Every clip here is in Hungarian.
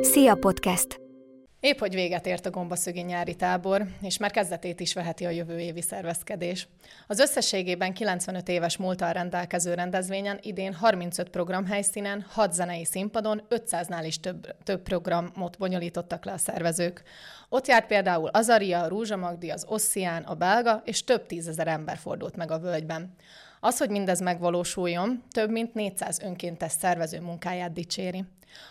Szia Podcast! Épp hogy véget ért a gombaszögi nyári tábor, és már kezdetét is veheti a jövő évi szervezkedés. Az összességében 95 éves múltal rendelkező rendezvényen idén 35 programhelyszínen, 6 zenei színpadon, 500-nál is több, több programot bonyolítottak le a szervezők. Ott járt például Azaria, Rúzsa Magdi, az Osszián, a Belga, és több tízezer ember fordult meg a völgyben. Az, hogy mindez megvalósuljon, több mint 400 önkéntes szervező munkáját dicséri.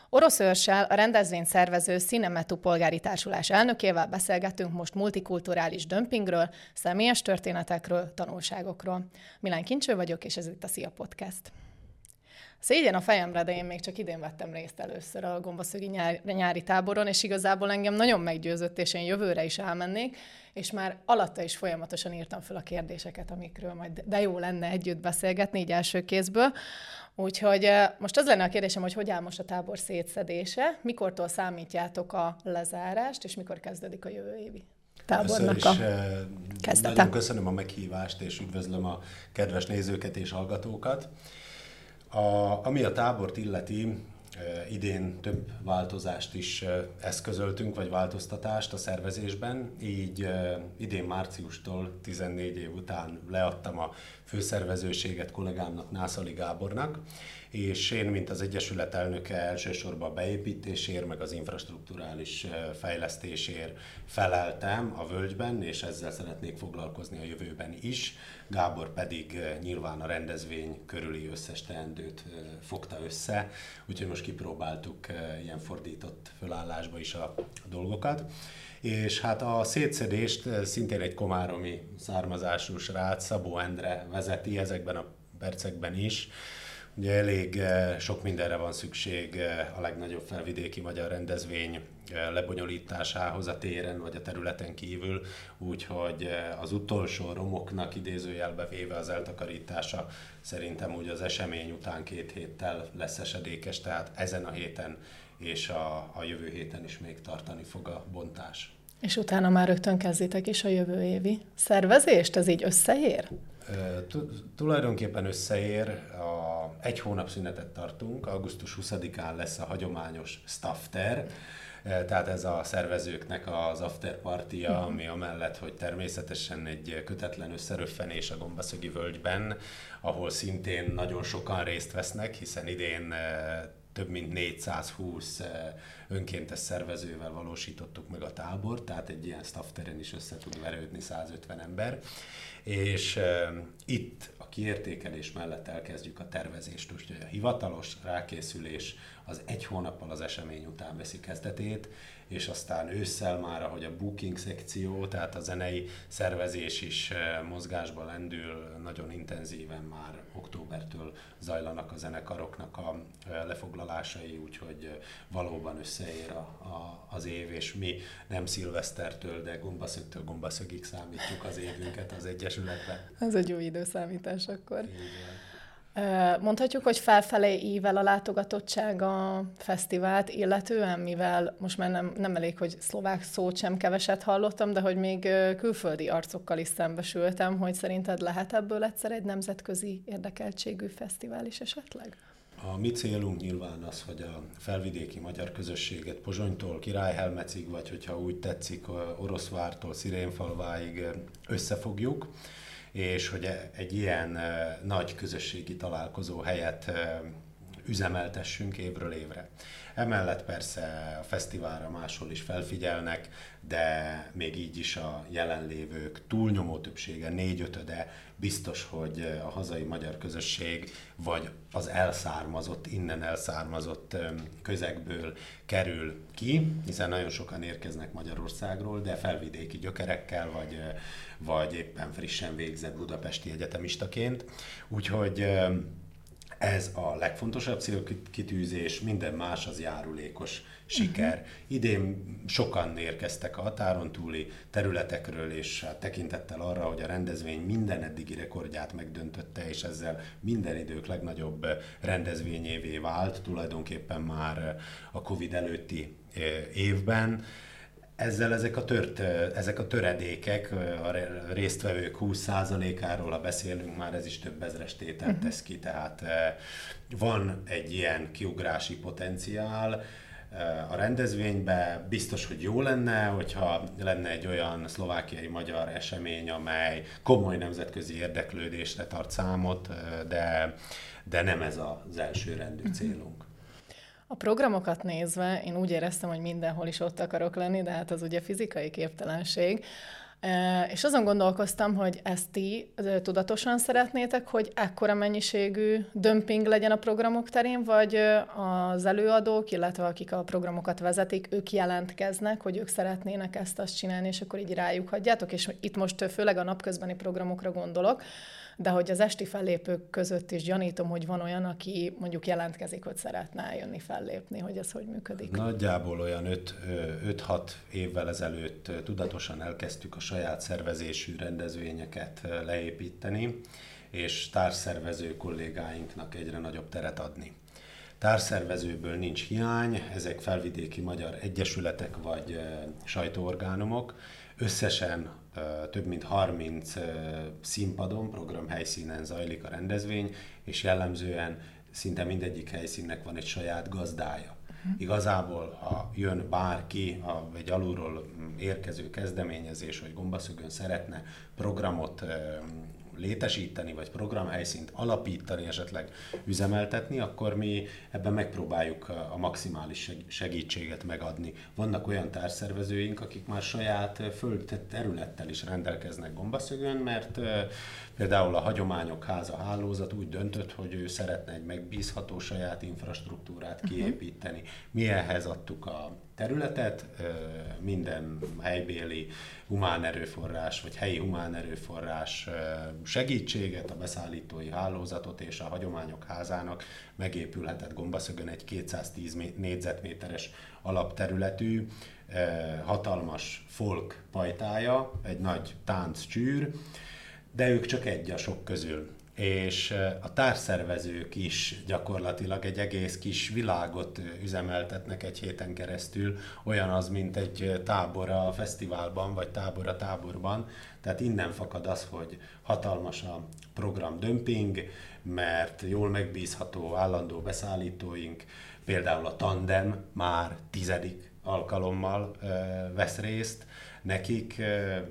Orosz Őrsel, a rendezvény szervező Cinemetu polgári társulás elnökével beszélgetünk most multikulturális dömpingről, személyes történetekről, tanulságokról. Milán Kincső vagyok, és ez itt a Szia Podcast. Szégyen a fejemre, de én még csak idén vettem részt először a gombaszögi nyári táboron, és igazából engem nagyon meggyőzött, és én jövőre is elmennék, és már alatta is folyamatosan írtam fel a kérdéseket, amikről majd de jó lenne együtt beszélgetni, így első kézből. Úgyhogy most az lenne a kérdésem, hogy hogy áll most a tábor szétszedése, mikortól számítjátok a lezárást, és mikor kezdődik a jövő évi tábornak a kezdete. Nagyon köszönöm a meghívást, és üdvözlöm a kedves nézőket és hallgatókat. A, ami a tábort illeti, idén több változást is eszközöltünk, vagy változtatást a szervezésben, így idén márciustól 14 év után leadtam a főszervezőséget kollégámnak, Nászali Gábornak, és én, mint az Egyesület elnöke elsősorban a beépítésért, meg az infrastruktúrális fejlesztésért feleltem a völgyben, és ezzel szeretnék foglalkozni a jövőben is. Gábor pedig nyilván a rendezvény körüli összes teendőt fogta össze, úgyhogy most kipróbáltuk ilyen fordított fölállásba is a dolgokat. És hát a szétszedést szintén egy komáromi származású srác, Szabó Endre vezeti ezekben a percekben is. Ugye elég eh, sok mindenre van szükség eh, a legnagyobb felvidéki magyar rendezvény eh, lebonyolításához a téren vagy a területen kívül, úgyhogy az utolsó romoknak idézőjelbe véve az eltakarítása szerintem úgy az esemény után két héttel lesz esedékes, tehát ezen a héten és a, a jövő héten is még tartani fog a bontás. És utána már rögtön kezditek is a jövő évi szervezést? Ez így összeér? Tulajdonképpen összeér, a, egy hónap szünetet tartunk, augusztus 20-án lesz a hagyományos staffter, tehát ez a szervezőknek az after partia, uh-huh. ami amellett, hogy természetesen egy kötetlen összeröffenés a Gombaszögi völgyben, ahol szintén nagyon sokan részt vesznek, hiszen idén több mint 420 önkéntes szervezővel valósítottuk meg a tábor, tehát egy ilyen teren is össze tud verődni 150 ember, és itt a kiértékelés mellett elkezdjük a tervezést, úgyhogy a hivatalos rákészülés az egy hónappal az esemény után veszi kezdetét, és aztán ősszel már, ahogy a booking szekció, tehát a zenei szervezés is eh, mozgásba lendül, nagyon intenzíven már októbertől zajlanak a zenekaroknak a eh, lefoglalásai, úgyhogy eh, valóban összeér a, a, az év, és mi nem szilvesztertől, de gombaszögtől gombaszögig számítjuk az évünket az Egyesületben. Ez egy jó időszámítás akkor. Igen. Mondhatjuk, hogy felfelé ível a látogatottság a fesztivált, illetően, mivel most már nem, nem elég, hogy szlovák szót sem keveset hallottam, de hogy még külföldi arcokkal is szembesültem, hogy szerinted lehet ebből egyszer egy nemzetközi érdekeltségű fesztivál is esetleg? A mi célunk nyilván az, hogy a felvidéki magyar közösséget Pozsonytól Királyhelmecig, vagy hogyha úgy tetszik, Oroszvártól Szirénfalváig összefogjuk és hogy egy ilyen nagy közösségi találkozó helyet üzemeltessünk évről évre. Emellett persze a fesztiválra máshol is felfigyelnek, de még így is a jelenlévők túlnyomó többsége, négy-ötöde biztos, hogy a hazai magyar közösség vagy az elszármazott, innen elszármazott közegből kerül ki, hiszen nagyon sokan érkeznek Magyarországról, de felvidéki gyökerekkel, vagy, vagy éppen frissen végzett budapesti egyetemistaként. Úgyhogy ez a legfontosabb célkitűzés, minden más az járulékos siker. Uh-huh. Idén sokan érkeztek a határon túli területekről, és hát tekintettel arra, hogy a rendezvény minden eddigi rekordját megdöntötte, és ezzel minden idők legnagyobb rendezvényévé vált, tulajdonképpen már a Covid előtti évben ezzel ezek a, tört, ezek a töredékek, a résztvevők 20%-áról, ha beszélünk, már ez is több ezres tételt mhm. tesz ki, tehát van egy ilyen kiugrási potenciál, a rendezvénybe. Biztos, hogy jó lenne, hogyha lenne egy olyan szlovákiai magyar esemény, amely komoly nemzetközi érdeklődésre tart számot, de, de nem ez az első rendű mhm. célunk. A programokat nézve én úgy éreztem, hogy mindenhol is ott akarok lenni, de hát az ugye fizikai képtelenség. És azon gondolkoztam, hogy ezt ti tudatosan szeretnétek, hogy ekkora mennyiségű dömping legyen a programok terén, vagy az előadók, illetve akik a programokat vezetik, ők jelentkeznek, hogy ők szeretnének ezt azt csinálni, és akkor így rájuk hagyjátok, és itt most főleg a napközbeni programokra gondolok, de hogy az esti fellépők között is gyanítom, hogy van olyan, aki mondjuk jelentkezik, hogy szeretne jönni fellépni, hogy ez hogy működik. Nagyjából olyan 5-6 évvel ezelőtt tudatosan elkezdtük a saját szervezésű rendezvényeket leépíteni, és társszervező kollégáinknak egyre nagyobb teret adni. Társzervezőből nincs hiány, ezek felvidéki magyar egyesületek vagy sajtóorgánumok. Összesen több mint 30 színpadon, program helyszínen zajlik a rendezvény, és jellemzően szinte mindegyik helyszínnek van egy saját gazdája. Uh-huh. Igazából, ha jön bárki, a, egy alulról érkező kezdeményezés, hogy Gombaszögön szeretne programot létesíteni, vagy programhelyszínt alapítani, esetleg üzemeltetni, akkor mi ebben megpróbáljuk a maximális segítséget megadni. Vannak olyan társszervezőink, akik már saját föld területtel is rendelkeznek Gombaszögön, mert például a Hagyományok Háza hálózat úgy döntött, hogy ő szeretne egy megbízható saját infrastruktúrát mhm. kiépíteni. Mi ehhez adtuk a területet, minden helybéli humán erőforrás, vagy helyi humán erőforrás segítséget, a beszállítói hálózatot és a hagyományok házának megépülhetett Gombaszögön egy 210 négyzetméteres alapterületű, hatalmas folk pajtája, egy nagy tánccsűr, de ők csak egy a sok közül és a társszervezők is gyakorlatilag egy egész kis világot üzemeltetnek egy héten keresztül, olyan az, mint egy tábor a fesztiválban, vagy tábor a táborban. Tehát innen fakad az, hogy hatalmas a program mert jól megbízható állandó beszállítóink, például a Tandem már tizedik alkalommal vesz részt, nekik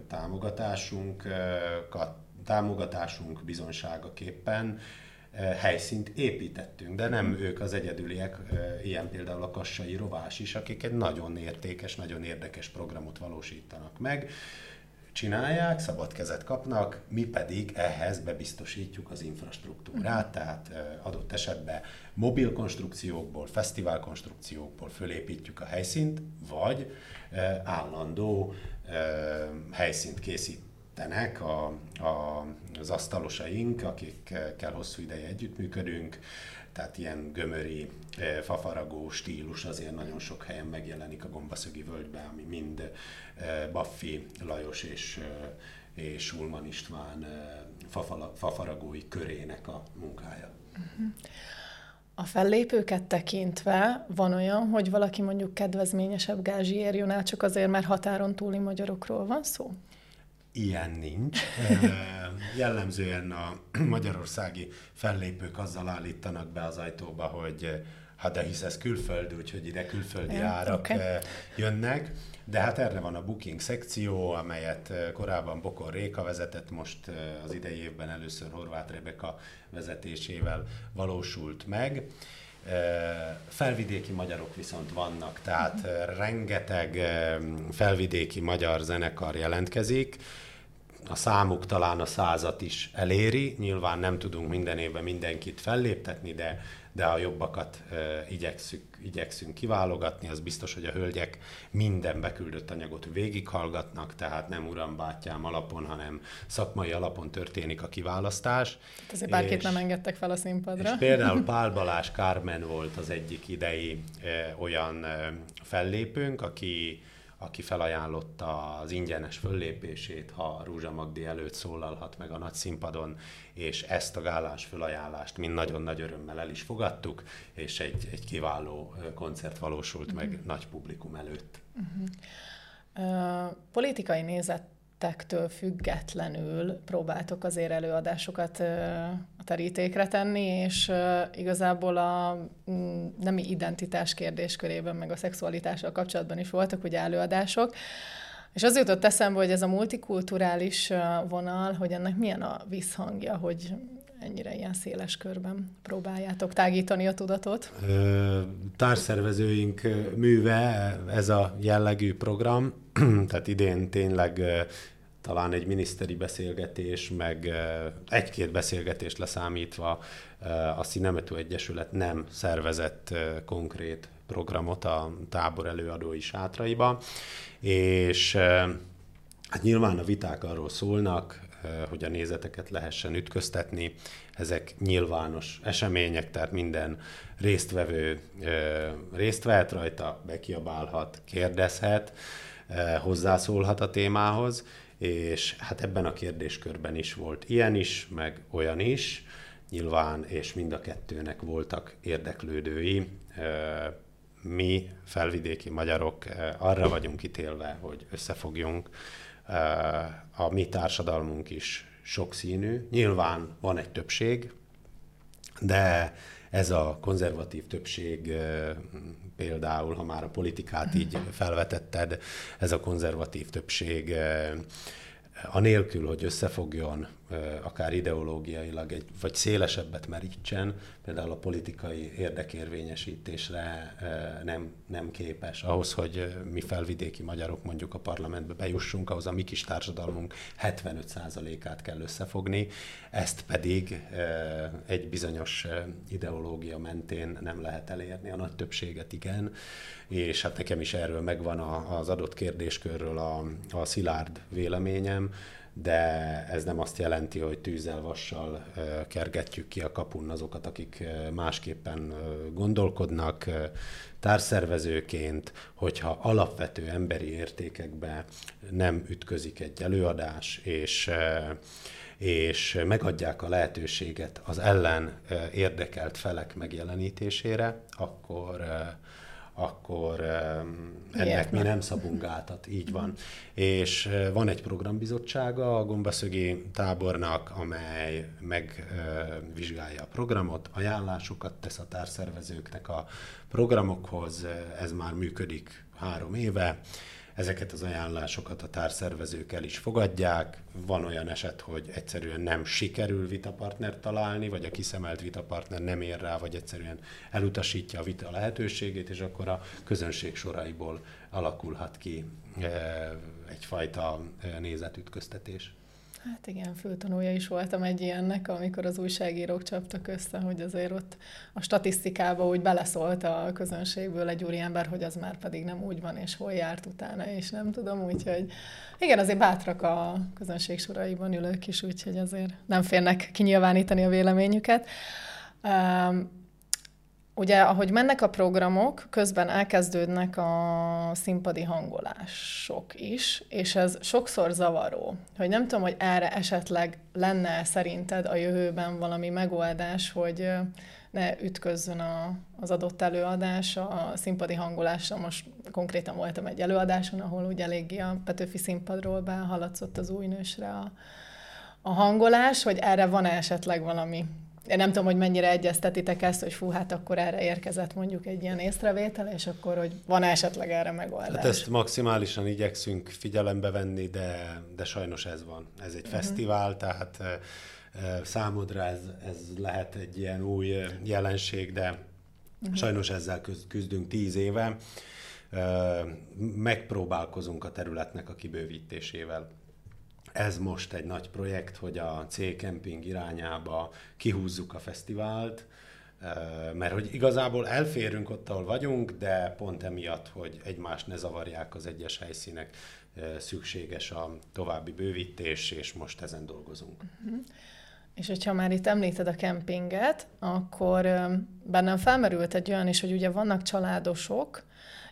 támogatásunkat támogatásunk bizonságaképpen eh, helyszínt építettünk, de nem ők az egyedüliek, eh, ilyen például a Kassai Rovás is, akik egy nagyon értékes, nagyon érdekes programot valósítanak meg, csinálják, szabad kezet kapnak, mi pedig ehhez bebiztosítjuk az infrastruktúrát, tehát eh, adott esetben mobil konstrukciókból, fesztivál konstrukciókból fölépítjük a helyszínt, vagy állandó helyszínt készít tenek a, a, az asztalosaink, akikkel hosszú ideje együttműködünk, tehát ilyen gömöri, eh, fafaragó stílus azért nagyon sok helyen megjelenik a Gombaszögi völgyben, ami mind eh, Baffi Lajos és, eh, és Ulman István fafaragói körének a munkája. A fellépőket tekintve van olyan, hogy valaki mondjuk kedvezményesebb gázsiért jön el, csak azért, mert határon túli magyarokról van szó? Ilyen nincs. Jellemzően a magyarországi fellépők azzal állítanak be az ajtóba, hogy hát de hisz ez külföld, úgyhogy ide külföldi yeah, árak okay. jönnek. De hát erre van a booking szekció, amelyet korábban Bokor Réka vezetett, most az idei évben először Horváth Rebeka vezetésével valósult meg. Felvidéki magyarok viszont vannak, tehát rengeteg felvidéki magyar zenekar jelentkezik, a számuk talán a százat is eléri, nyilván nem tudunk minden évben mindenkit felléptetni, de, de a jobbakat e, igyekszünk, kiválogatni, az biztos, hogy a hölgyek minden beküldött anyagot végighallgatnak, tehát nem uram bátyám alapon, hanem szakmai alapon történik a kiválasztás. Hát azért bárkit és, nem engedtek fel a színpadra. És például Pál Balázs Kármen volt az egyik idei olyan e, fellépőnk, aki aki felajánlotta az ingyenes föllépését, ha Rúzsa Magdi előtt szólalhat meg a nagy színpadon, és ezt a gálás fölajánlást mind nagyon nagy örömmel el is fogadtuk, és egy, egy kiváló koncert valósult uh-huh. meg mhm. nagy publikum előtt. Uh-huh. Politikai nézetektől függetlenül próbáltok azért előadásokat a terítékre tenni, és igazából a nemi identitás kérdéskörében, meg a szexualitással kapcsolatban is voltak ugye előadások. És az jutott eszembe, hogy ez a multikulturális vonal, hogy ennek milyen a visszhangja, hogy ennyire ilyen széles körben próbáljátok tágítani a tudatot? Társszervezőink műve ez a jellegű program, tehát idén tényleg talán egy miniszteri beszélgetés, meg egy-két beszélgetést leszámítva a Színemető Egyesület nem szervezett konkrét programot a tábor előadói sátraiba, és hát nyilván a viták arról szólnak, hogy a nézeteket lehessen ütköztetni. Ezek nyilvános események, tehát minden résztvevő részt vehet rajta, bekiabálhat, kérdezhet, hozzászólhat a témához, és hát ebben a kérdéskörben is volt ilyen is, meg olyan is, nyilván, és mind a kettőnek voltak érdeklődői. Mi, felvidéki magyarok arra vagyunk ítélve, hogy összefogjunk, a mi társadalmunk is sokszínű. Nyilván van egy többség, de ez a konzervatív többség például, ha már a politikát így felvetetted, ez a konzervatív többség anélkül, hogy összefogjon, akár ideológiailag, egy, vagy szélesebbet merítsen, például a politikai érdekérvényesítésre nem, nem képes. Ahhoz, hogy mi felvidéki magyarok mondjuk a parlamentbe bejussunk, ahhoz a mi kis társadalmunk 75%-át kell összefogni, ezt pedig egy bizonyos ideológia mentén nem lehet elérni. A nagy többséget igen, és hát nekem is erről megvan az adott kérdéskörről a, a szilárd véleményem, de ez nem azt jelenti, hogy tűzzel, vassal kergetjük ki a kapun azokat, akik másképpen gondolkodnak társszervezőként, hogyha alapvető emberi értékekbe nem ütközik egy előadás, és és megadják a lehetőséget az ellen érdekelt felek megjelenítésére, akkor akkor ennek Ilyet mi nem szabunk gátat, így van. És van egy programbizottsága a Gombaszögi tábornak, amely megvizsgálja a programot, ajánlásokat tesz a társszervezőknek a programokhoz, ez már működik három éve, Ezeket az ajánlásokat a társszervezők el is fogadják. Van olyan eset, hogy egyszerűen nem sikerül vitapartnert találni, vagy a kiszemelt vitapartner nem ér rá, vagy egyszerűen elutasítja a vita lehetőségét, és akkor a közönség soraiból alakulhat ki eh, egyfajta eh, nézetütköztetés. Hát igen, főtanulja is voltam egy ilyennek, amikor az újságírók csaptak össze, hogy azért ott a statisztikába úgy beleszólt a közönségből egy úriember, hogy az már pedig nem úgy van, és hol járt utána, és nem tudom, úgyhogy igen, azért bátrak a közönség soraiban ülők is, úgyhogy azért nem férnek kinyilvánítani a véleményüket. Um, Ugye, ahogy mennek a programok, közben elkezdődnek a színpadi hangolások is, és ez sokszor zavaró, hogy nem tudom, hogy erre esetleg lenne szerinted a jövőben valami megoldás, hogy ne ütközzön a, az adott előadás a színpadi hangolásra. Most konkrétan voltam egy előadáson, ahol ugye eléggé a Petőfi színpadról behaladszott az új nősre a, a hangolás, hogy erre van-e esetleg valami én nem tudom, hogy mennyire egyeztetitek ezt, hogy fú, hát akkor erre érkezett mondjuk egy ilyen észrevétel, és akkor, hogy van esetleg erre megoldás? Hát ezt maximálisan igyekszünk figyelembe venni, de, de sajnos ez van. Ez egy uh-huh. fesztivál, tehát számodra ez, ez lehet egy ilyen új jelenség, de uh-huh. sajnos ezzel küzdünk tíz éve. Megpróbálkozunk a területnek a kibővítésével ez most egy nagy projekt, hogy a C-camping irányába kihúzzuk a fesztivált, mert hogy igazából elférünk ott, ahol vagyunk, de pont emiatt, hogy egymást ne zavarják az egyes helyszínek, szükséges a további bővítés, és most ezen dolgozunk. Uh-huh. És hogyha már itt említed a kempinget, akkor bennem felmerült egy olyan is, hogy ugye vannak családosok,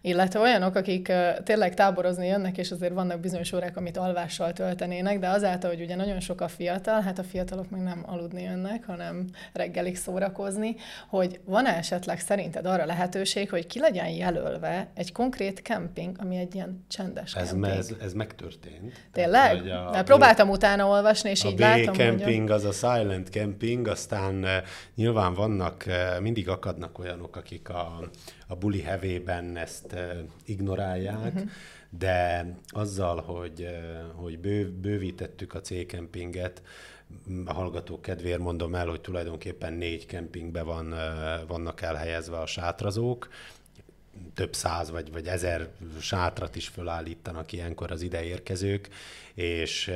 illetve olyanok, akik tényleg táborozni jönnek, és azért vannak bizonyos órák, amit alvással töltenének, de azáltal, hogy ugye nagyon sok a fiatal, hát a fiatalok meg nem aludni jönnek, hanem reggelig szórakozni, hogy van -e esetleg szerinted arra lehetőség, hogy ki legyen jelölve egy konkrét kemping, ami egy ilyen csendes ez, kemping? Ez, ez megtörtént. Tényleg? Tehát, a, próbáltam a, utána olvasni, és a így B látom, camping hogy... az a silent camping, aztán nyilván vannak, mindig akadnak olyanok, akik a, a buli hevében ezt ignorálják, uh-huh. de azzal, hogy, hogy bő, bővítettük a C-kempinget, a hallgatók kedvéért mondom el, hogy tulajdonképpen négy kempingbe van, vannak elhelyezve a sátrazók, több száz vagy, vagy ezer sátrat is fölállítanak ilyenkor az ideérkezők, és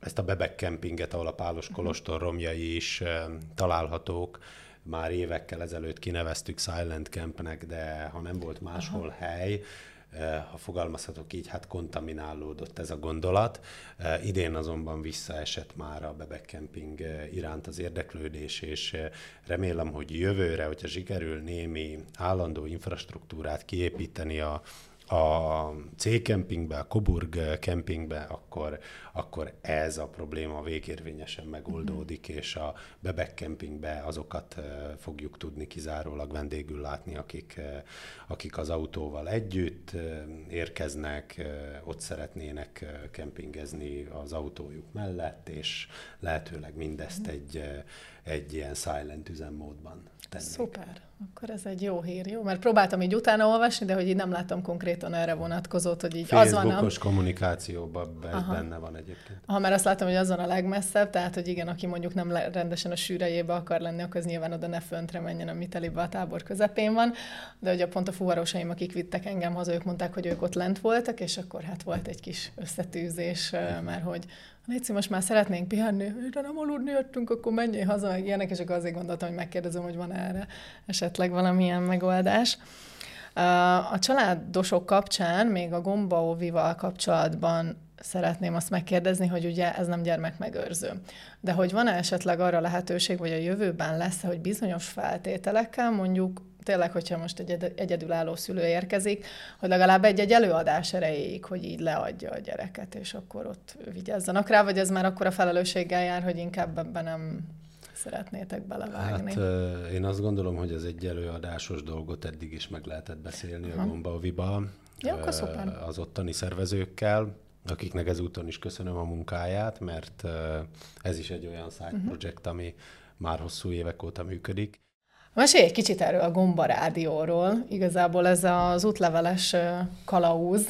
ezt a Bebek kempinget, ahol a Pálos mhm. Kolostor romjai is találhatók, már évekkel ezelőtt kineveztük Silent Campnek, de ha nem volt máshol Aha. hely, eh, ha fogalmazhatok így, hát kontaminálódott ez a gondolat. Eh, idén azonban visszaesett már a Bebek Camping eh, iránt az érdeklődés, és remélem, hogy jövőre, hogyha sikerül némi állandó infrastruktúrát kiépíteni a a C-kempingbe, a Coburg kempingbe, akkor, akkor ez a probléma végérvényesen megoldódik, uh-huh. és a Bebek kempingbe azokat fogjuk tudni kizárólag vendégül látni, akik, akik az autóval együtt érkeznek, ott szeretnének kempingezni az autójuk mellett, és lehetőleg mindezt uh-huh. egy, egy ilyen silent üzemmódban tennék. Szuper, akkor ez egy jó hír, jó? Mert próbáltam így utána olvasni, de hogy így nem láttam konkrétan erre vonatkozót, hogy így az van. Facebookos kommunikációban ez benne van egyébként. Ha mert azt látom, hogy az van a legmesszebb, tehát hogy igen, aki mondjuk nem rendesen a sűrejébe akar lenni, akkor az nyilván oda ne föntre menjen, ami telibe a tábor közepén van, de ugye pont a fuvarosaim, akik vittek engem haza, ők mondták, hogy ők ott lent voltak, és akkor hát volt egy kis összetűzés, mert hogy Léci, most már szeretnénk pihenni, de nem aludni jöttünk, akkor menjél haza, meg ilyenek, és akkor azért gondoltam, hogy megkérdezem, hogy van erre esetleg valamilyen megoldás. A családosok kapcsán, még a gombaóvival kapcsolatban szeretném azt megkérdezni, hogy ugye ez nem gyermekmegőrző. De hogy van-e esetleg arra lehetőség, vagy a jövőben lesz hogy bizonyos feltételekkel mondjuk tényleg, hogyha most egy egyedülálló szülő érkezik, hogy legalább egy-egy előadás erejéig, hogy így leadja a gyereket, és akkor ott vigyázzanak rá, vagy ez már akkor a felelősséggel jár, hogy inkább ebben nem szeretnétek belevágni? Hát én azt gondolom, hogy ez egy előadásos dolgot eddig is meg lehetett beszélni Aha. a Gombaoviba. Ja, akkor szuper. Az ottani szervezőkkel, akiknek ezúton is köszönöm a munkáját, mert ez is egy olyan side uh-huh. project, ami már hosszú évek óta működik. Mesélj egy kicsit erről a Gomba Rádióról. Igazából ez az útleveles kalauz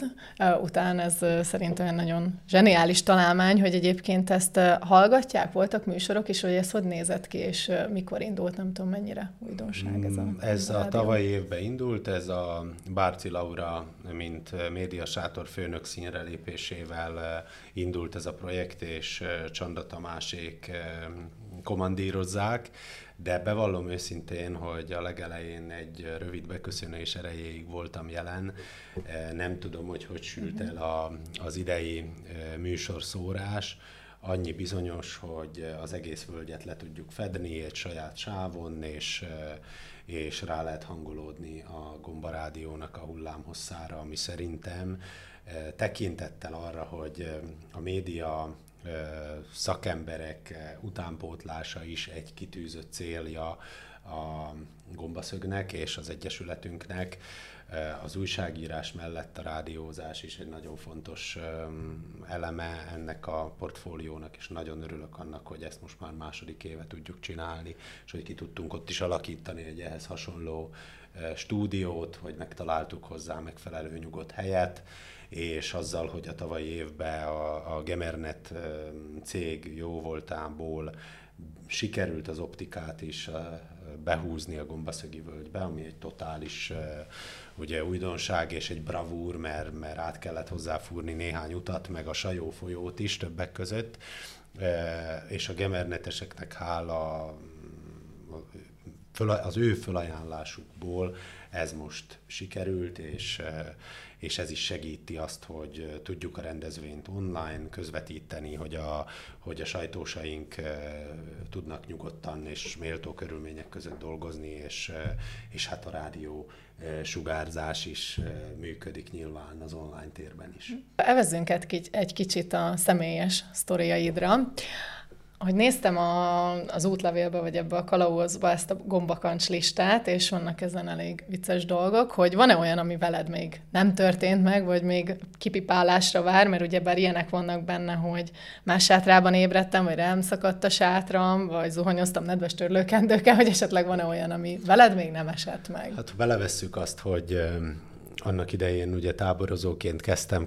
után ez szerintem egy nagyon zseniális találmány, hogy egyébként ezt hallgatják, voltak műsorok is, hogy ez hogy nézett ki, és mikor indult, nem tudom mennyire újdonság ez a mm, Ez a, a tavalyi évben indult, ez a Bárci Laura, mint médiasátor főnök színre lépésével indult ez a projekt, és Csanda Tamásék kommandírozzák de bevallom őszintén, hogy a legelején egy rövid beköszönés erejéig voltam jelen. E, nem tudom, hogy hogy sült el a, az idei e, műsorszórás. Annyi bizonyos, hogy az egész völgyet le tudjuk fedni egy saját sávon, és, e, és rá lehet hangolódni a Gomba Rádiónak a hullámhosszára, ami szerintem tekintettel arra, hogy a média szakemberek utánpótlása is egy kitűzött célja a gombaszögnek és az Egyesületünknek. Az újságírás mellett a rádiózás is egy nagyon fontos eleme ennek a portfóliónak, és nagyon örülök annak, hogy ezt most már második éve tudjuk csinálni, és hogy ki tudtunk ott is alakítani egy ehhez hasonló stúdiót, hogy megtaláltuk hozzá megfelelő nyugodt helyet, és azzal, hogy a tavalyi évben a, a Gemernet cég jó voltából sikerült az optikát is behúzni a Gombaszögi völgybe, ami egy totális ugye újdonság és egy bravúr, mert, mert át kellett hozzáfúrni néhány utat, meg a Sajó folyót is többek között, és a gemerneteseknek hála az ő fölajánlásukból ez most sikerült, és, és ez is segíti azt, hogy tudjuk a rendezvényt online közvetíteni, hogy a, hogy a sajtósaink tudnak nyugodtan és méltó körülmények között dolgozni, és, és hát a rádió sugárzás is működik nyilván az online térben is. Evezzünk egy kicsit a személyes sztoriaidra hogy néztem a, az útlevélbe, vagy ebbe a kalauzba ezt a gombakancs listát, és vannak ezen elég vicces dolgok, hogy van-e olyan, ami veled még nem történt meg, vagy még kipipálásra vár, mert ugye bár ilyenek vannak benne, hogy más sátrában ébredtem, vagy rám szakadt a sátram, vagy zuhanyoztam nedves törlőkendőkkel, hogy esetleg van-e olyan, ami veled még nem esett meg. Hát belevesszük azt, hogy annak idején ugye táborozóként kezdtem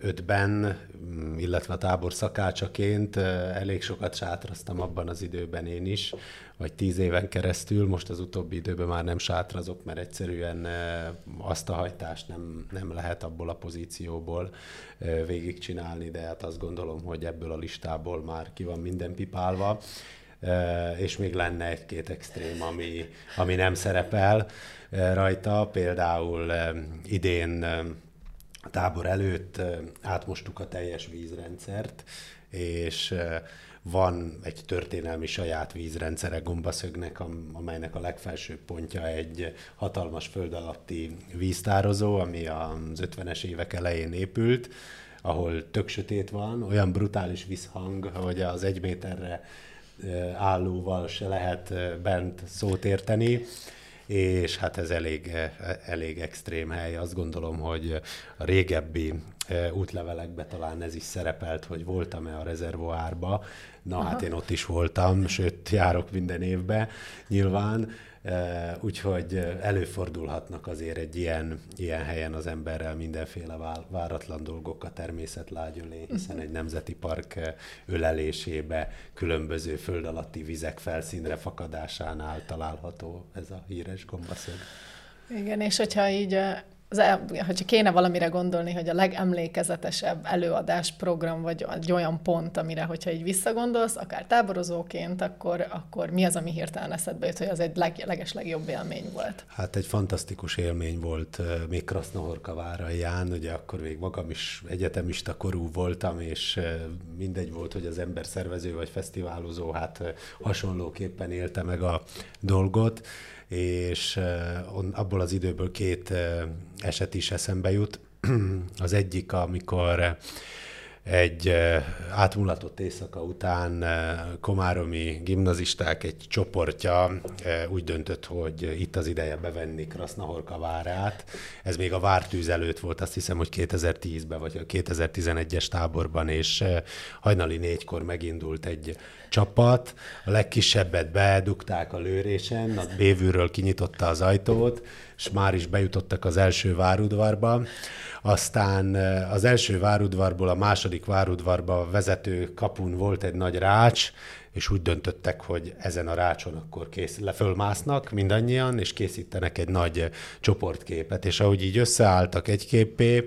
2005-ben, mm, illetve tábor szakácsaként elég sokat sátraztam abban az időben én is, vagy tíz éven keresztül. Most az utóbbi időben már nem sátrazok, mert egyszerűen azt a hajtást nem, nem lehet abból a pozícióból végigcsinálni, de hát azt gondolom, hogy ebből a listából már ki van minden pipálva és még lenne egy-két extrém, ami, ami nem szerepel rajta. Például idén a tábor előtt átmostuk a teljes vízrendszert, és van egy történelmi saját vízrendszere Gombaszögnek, amelynek a legfelső pontja egy hatalmas föld alatti víztározó, ami az 50-es évek elején épült, ahol tök sötét van, olyan brutális visszhang, hogy az egy méterre állóval se lehet bent szót érteni, és hát ez elég, elég extrém hely. Azt gondolom, hogy a régebbi útlevelekbe talán ez is szerepelt, hogy voltam-e a rezervoárba. Na hát Aha. hát én ott is voltam, sőt járok minden évben nyilván, Úgyhogy előfordulhatnak azért egy ilyen, ilyen helyen az emberrel mindenféle váratlan dolgok a természet lágyölé, hiszen mhm. egy nemzeti park ölelésébe különböző föld alatti vizek felszínre fakadásánál található ez a híres gombaszög. Igen, és hogyha így az, hogyha kéne valamire gondolni, hogy a legemlékezetesebb előadás, program, vagy egy olyan pont, amire, hogyha így visszagondolsz, akár táborozóként, akkor, akkor mi az, ami hirtelen eszedbe jut, hogy az egy leg, leges legjobb élmény volt? Hát egy fantasztikus élmény volt még Krasznahorka váralján, ugye akkor még magam is egyetemista korú voltam, és mindegy volt, hogy az ember szervező vagy fesztiválozó, hát hasonlóképpen élte meg a dolgot és abból az időből két eset is eszembe jut. Az egyik, amikor egy átmulatott éjszaka után komáromi gimnazisták egy csoportja úgy döntött, hogy itt az ideje bevenni Krasznahorka várát. Ez még a vártűz előtt volt, azt hiszem, hogy 2010-ben vagy a 2011-es táborban, és hajnali négykor megindult egy csapat, a legkisebbet bedugták a lőrésen, a bévűről kinyitotta az ajtót, és már is bejutottak az első várudvarba. Aztán az első várudvarból a második várudvarba vezető kapun volt egy nagy rács, és úgy döntöttek, hogy ezen a rácson akkor kész, lefölmásznak mindannyian, és készítenek egy nagy csoportképet. És ahogy így összeálltak egy képé,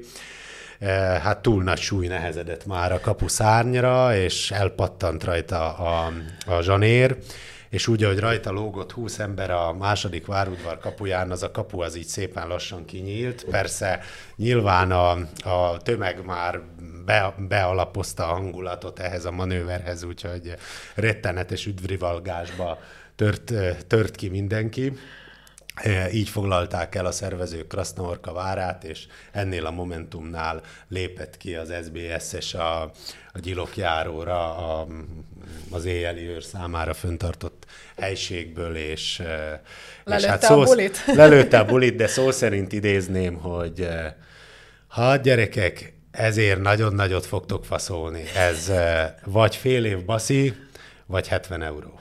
hát túl nagy súly nehezedett már a kapu szárnyra, és elpattant rajta a, a zsanér, és úgy, ahogy rajta lógott 20 ember a második várudvar kapuján, az a kapu az így szépen lassan kinyílt. Persze nyilván a, a tömeg már be, bealapozta a hangulatot ehhez a manőverhez, úgyhogy rettenetes üdvrivalgásba tört, tört ki mindenki. Így foglalták el a szervezők Krasznaorka várát, és ennél a Momentumnál lépett ki az SBS és a, a gyilokjáróra a, az éjjeli őr számára föntartott helységből, és, és hát szó, a bulit. lelőtte a bulit, de szó szerint idézném, hogy ha gyerekek, ezért nagyon nagyot fogtok faszolni. Ez vagy fél év baszi, vagy 70 euró.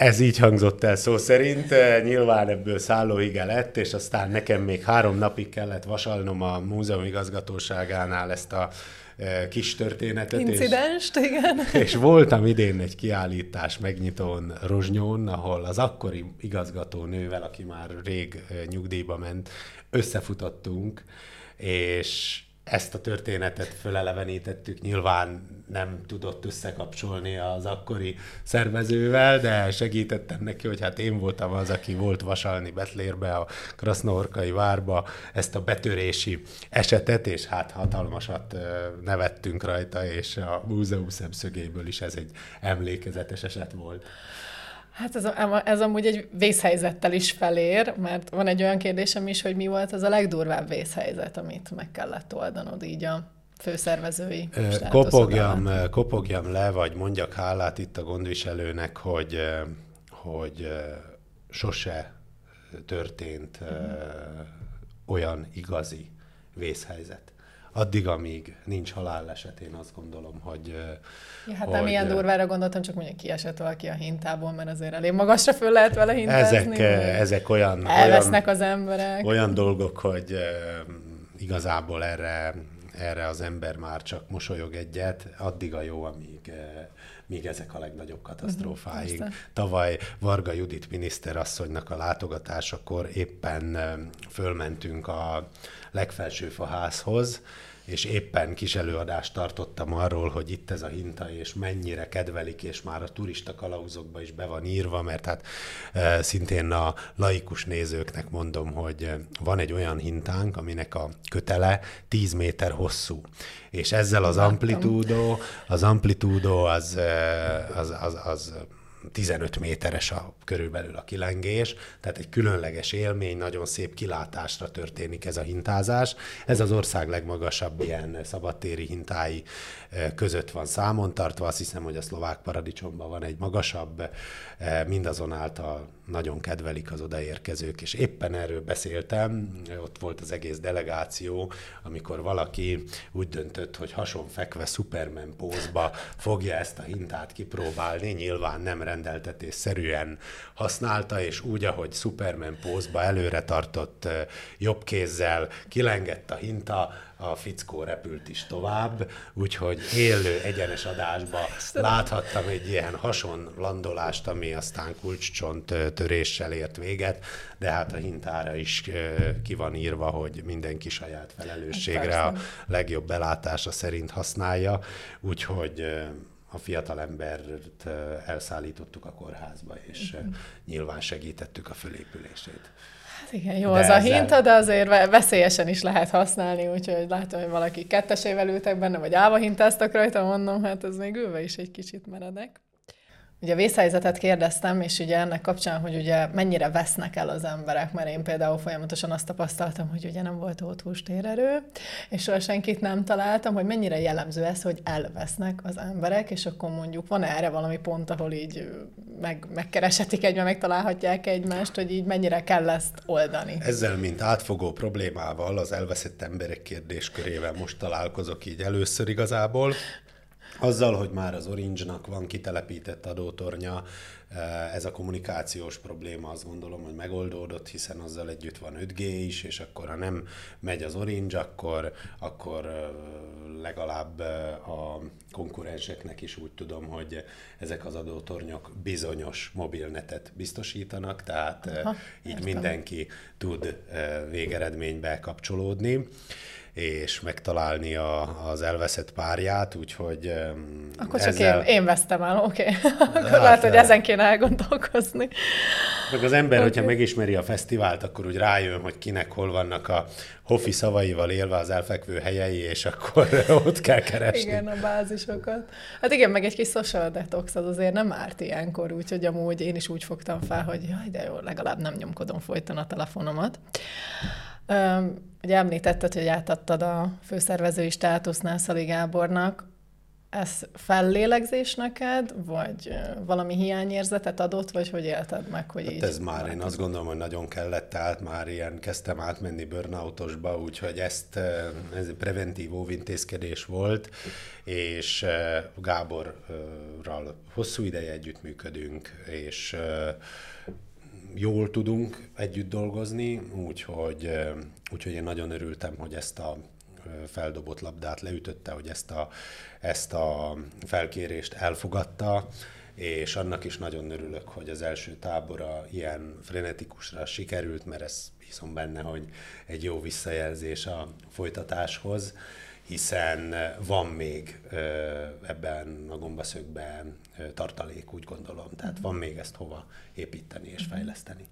Ez így hangzott el szó szerint, nyilván ebből szállóige lett, és aztán nekem még három napig kellett vasalnom a múzeum igazgatóságánál ezt a kis történetet. Incidenst, és, igen. És voltam idén egy kiállítás megnyitón Rozsnyón, ahol az akkori igazgató nővel, aki már rég nyugdíjba ment, összefutottunk, és ezt a történetet fölelevenítettük, nyilván nem tudott összekapcsolni az akkori szervezővel, de segítettem neki, hogy hát én voltam az, aki volt vasalni Betlérbe, a Krasznohorkai várba ezt a betörési esetet, és hát hatalmasat nevettünk rajta, és a múzeum szemszögéből is ez egy emlékezetes eset volt. Hát ez, a, ez amúgy egy vészhelyzettel is felér, mert van egy olyan kérdésem is, hogy mi volt az a legdurvább vészhelyzet, amit meg kellett oldanod így a főszervezői kopogjam, kopogjam le, vagy mondjak hálát itt a gondviselőnek, hogy, hogy sose történt uh-huh. olyan igazi vészhelyzet addig, amíg nincs haláleset, én azt gondolom, hogy... Ja, hát hogy, nem ilyen durvára gondoltam, csak mondjuk kiesett valaki a hintából, mert azért elég magasra föl lehet vele hintázni. Ezek, ezek olyan... Elvesznek olyan, az emberek. Olyan dolgok, hogy igazából erre, erre az ember már csak mosolyog egyet, addig a jó, amíg míg ezek a legnagyobb katasztrófáig. Uh-huh, Tavaly Varga Judit miniszterasszonynak a látogatásakor éppen fölmentünk a legfelső házhoz, és éppen kis előadást tartottam arról, hogy itt ez a hinta, és mennyire kedvelik, és már a turista kalauzokba is be van írva, mert hát e, szintén a laikus nézőknek mondom, hogy van egy olyan hintánk, aminek a kötele 10 méter hosszú, és ezzel az amplitúdó, az amplitúdó az, az, az, az 15 méteres a körülbelül a kilengés, tehát egy különleges élmény, nagyon szép kilátásra történik ez a hintázás. Ez az ország legmagasabb ilyen szabadtéri hintái eh, között van számon tartva, azt hiszem, hogy a szlovák paradicsomban van egy magasabb, eh, mindazonáltal nagyon kedvelik az odaérkezők, és éppen erről beszéltem, ott volt az egész delegáció, amikor valaki úgy döntött, hogy hasonfekve Superman pózba fogja ezt a hintát kipróbálni, nyilván nem rendeltetésszerűen használta, és úgy, ahogy Superman pózba előre tartott jobb kézzel kilengett a hinta, a fickó repült is tovább, úgyhogy élő egyenes adásba láthattam egy ilyen hasonlandolást, ami aztán kulcscsont töréssel ért véget, de hát a hintára is ki van írva, hogy mindenki saját felelősségre a legjobb belátása szerint használja, úgyhogy a fiatalembert elszállítottuk a kórházba, és nyilván segítettük a fölépülését. Hát igen, jó de az a hinta, de azért veszélyesen is lehet használni, úgyhogy látom, hogy valaki kettesével ültek benne, vagy állva hintáztak rajta, mondom, hát ez még ülve is egy kicsit meredek. Ugye a vészhelyzetet kérdeztem, és ugye ennek kapcsán, hogy ugye mennyire vesznek el az emberek, mert én például folyamatosan azt tapasztaltam, hogy ugye nem volt ott hústérerő, és soha senkit nem találtam, hogy mennyire jellemző ez, hogy elvesznek az emberek, és akkor mondjuk van erre valami pont, ahol így meg, megkereshetik egymást, megtalálhatják egymást, hogy így mennyire kell ezt oldani. Ezzel, mint átfogó problémával, az elveszett emberek kérdéskörével most találkozok így először igazából. Azzal, hogy már az Orange-nak van kitelepített adótornya, eh, ez a kommunikációs probléma azt gondolom, hogy megoldódott, hiszen azzal együtt van 5G is, és akkor ha nem megy az Orange, akkor, akkor eh, legalább eh, a konkurenseknek is úgy tudom, hogy ezek az adótornyok bizonyos mobilnetet biztosítanak, tehát Aha, így értem. mindenki tud végeredménybe kapcsolódni és megtalálni a, az elveszett párját, úgyhogy Akkor csak ezzel... én, én vesztem el, oké. Okay. akkor hát, lehet, hogy ezen kéne elgondolkozni. Meg az ember, okay. hogyha megismeri a fesztivált, akkor úgy rájön, hogy kinek hol vannak a hofi szavaival élve az elfekvő helyei, és akkor ott kell keresni. Igen, a bázisokat. Hát igen, meg egy kis social detox az azért nem árt ilyenkor, úgyhogy amúgy én is úgy fogtam fel, hogy jaj, de jó, legalább nem nyomkodom folyton a telefonomat. Ugye említetted, hogy átadtad a főszervezői státusznál Szali Gábornak. Ez fellélegzés neked, vagy valami hiányérzetet adott, vagy hogy élted meg, hogy hát így? ez már, én azt gondolom, hogy nagyon kellett, tehát már ilyen kezdtem átmenni burnoutosba, úgyhogy ezt, ez egy preventív óvintézkedés volt, és Gáborral hosszú ideje együttműködünk, és jól tudunk együtt dolgozni, úgyhogy, úgyhogy én nagyon örültem, hogy ezt a feldobott labdát leütötte, hogy ezt a, ezt a felkérést elfogadta, és annak is nagyon örülök, hogy az első tábora ilyen frenetikusra sikerült, mert ez hiszem benne, hogy egy jó visszajelzés a folytatáshoz, hiszen van még ebben a gombaszögben tartalék, úgy gondolom. Tehát van még ezt hova építeni és mhm. fejleszteni.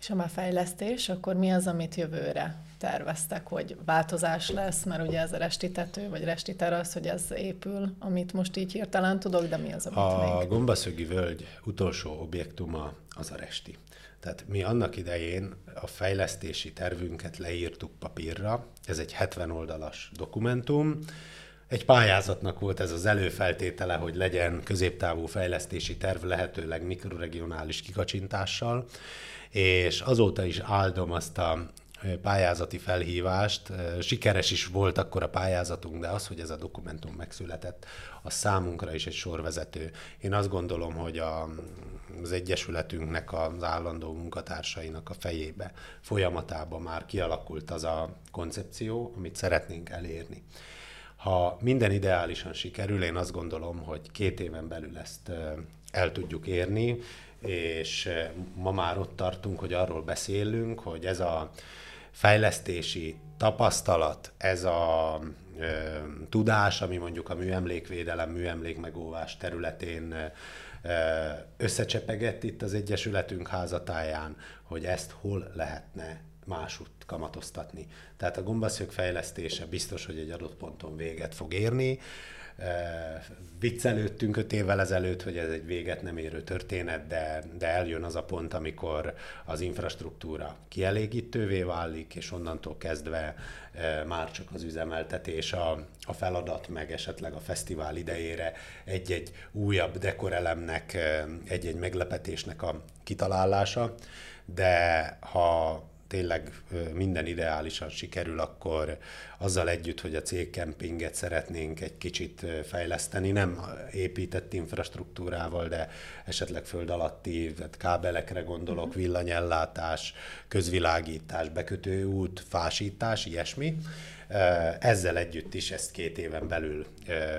És ha már fejlesztés, akkor mi az, amit jövőre terveztek, hogy változás lesz, mert ugye ez a restitető, vagy restiter hogy ez épül, amit most így hirtelen tudok, de mi az, amit A még? Gombaszögi völgy utolsó objektuma az a resti. Tehát mi annak idején a fejlesztési tervünket leírtuk papírra, ez egy 70 oldalas dokumentum, egy pályázatnak volt ez az előfeltétele, hogy legyen középtávú fejlesztési terv lehetőleg mikroregionális kikacsintással, és azóta is áldom azt a pályázati felhívást. Sikeres is volt akkor a pályázatunk, de az, hogy ez a dokumentum megszületett, az számunkra is egy sorvezető. Én azt gondolom, hogy a, az Egyesületünknek az állandó munkatársainak a fejébe, folyamatában már kialakult az a koncepció, amit szeretnénk elérni. Ha minden ideálisan sikerül, én azt gondolom, hogy két éven belül ezt el tudjuk érni, és ma már ott tartunk, hogy arról beszélünk, hogy ez a fejlesztési tapasztalat, ez a ö, tudás, ami mondjuk a műemlékvédelem, műemlékmegóvás területén ö, összecsepegett itt az Egyesületünk házatáján, hogy ezt hol lehetne másút kamatoztatni. Tehát a gombaszög fejlesztése biztos, hogy egy adott ponton véget fog érni, viccelődtünk öt évvel ezelőtt, hogy ez egy véget nem érő történet, de, de eljön az a pont, amikor az infrastruktúra kielégítővé válik, és onnantól kezdve már csak az üzemeltetés a, a feladat, meg esetleg a fesztivál idejére egy-egy újabb dekorelemnek, egy-egy meglepetésnek a kitalálása, de ha tényleg minden ideálisan sikerül, akkor azzal együtt, hogy a cégkempinget szeretnénk egy kicsit fejleszteni, nem épített infrastruktúrával, de esetleg föld alatti, tehát kábelekre gondolok, mhm. villanyellátás, közvilágítás, bekötő út, fásítás, ilyesmi. Ezzel együtt is ezt két éven belül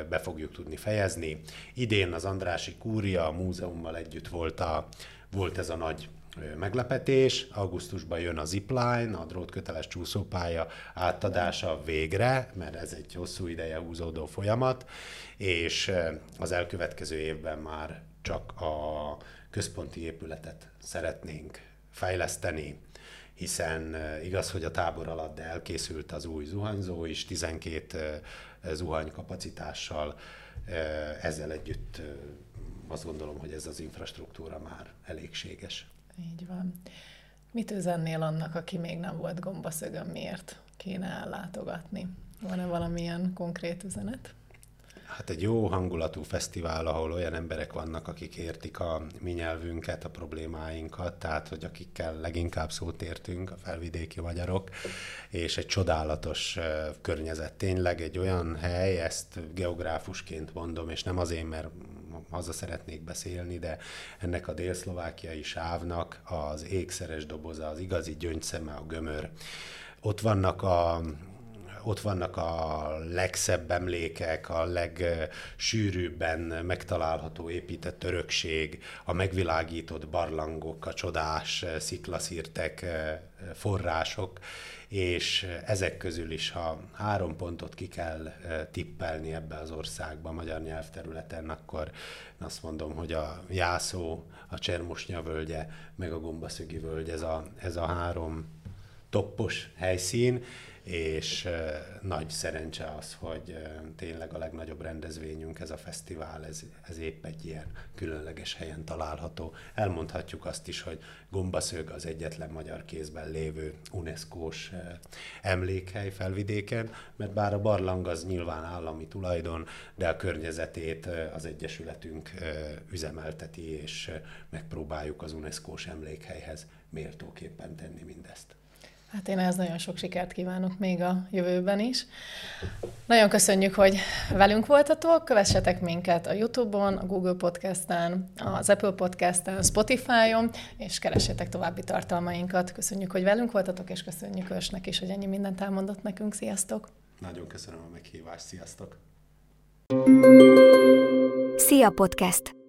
be fogjuk tudni fejezni. Idén az Andrási Kúria a múzeummal együtt volt, a, volt ez a nagy meglepetés. Augusztusban jön a zipline, a drótköteles csúszópálya átadása végre, mert ez egy hosszú ideje húzódó folyamat, és az elkövetkező évben már csak a központi épületet szeretnénk fejleszteni, hiszen igaz, hogy a tábor alatt de elkészült az új zuhanyzó is, 12 zuhany kapacitással, ezzel együtt azt gondolom, hogy ez az infrastruktúra már elégséges. Így van. Mit üzennél annak, aki még nem volt gombaszögön, miért kéne ellátogatni? Van-e valamilyen konkrét üzenet? Hát egy jó hangulatú fesztivál, ahol olyan emberek vannak, akik értik a mi nyelvünket, a problémáinkat, tehát hogy akikkel leginkább szót értünk, a felvidéki magyarok, és egy csodálatos környezet. Tényleg egy olyan hely, ezt geográfusként mondom, és nem azért, mert haza szeretnék beszélni, de ennek a délszlovákiai sávnak az ékszeres doboza, az igazi gyöngyszeme, a gömör. Ott vannak a ott vannak a legszebb emlékek, a legsűrűbben megtalálható épített örökség, a megvilágított barlangok, a csodás sziklaszírtek, források, és ezek közül is, ha három pontot ki kell tippelni ebbe az országba, a magyar nyelvterületen, akkor azt mondom, hogy a Jászó, a Csermosnya völgye, meg a Gombaszögi völgy, ez a, ez a három toppos helyszín, és nagy szerencse az, hogy tényleg a legnagyobb rendezvényünk, ez a fesztivál, ez, ez épp egy ilyen különleges helyen található. Elmondhatjuk azt is, hogy Gombaszög az egyetlen magyar kézben lévő UNESCO-s emlékhely felvidéken, mert bár a barlang az nyilván állami tulajdon, de a környezetét az Egyesületünk üzemelteti, és megpróbáljuk az UNESCO-s emlékhelyhez méltóképpen tenni mindezt. Hát én ehhez nagyon sok sikert kívánok még a jövőben is. Nagyon köszönjük, hogy velünk voltatok. Kövessetek minket a YouTube-on, a Google Podcast-en, az Apple Podcast-en, Spotify-on, és keressétek további tartalmainkat. Köszönjük, hogy velünk voltatok, és köszönjük Ösnek is, hogy ennyi mindent elmondott nekünk. Sziasztok! Nagyon köszönöm a meghívást. Sziasztok! Szia Podcast!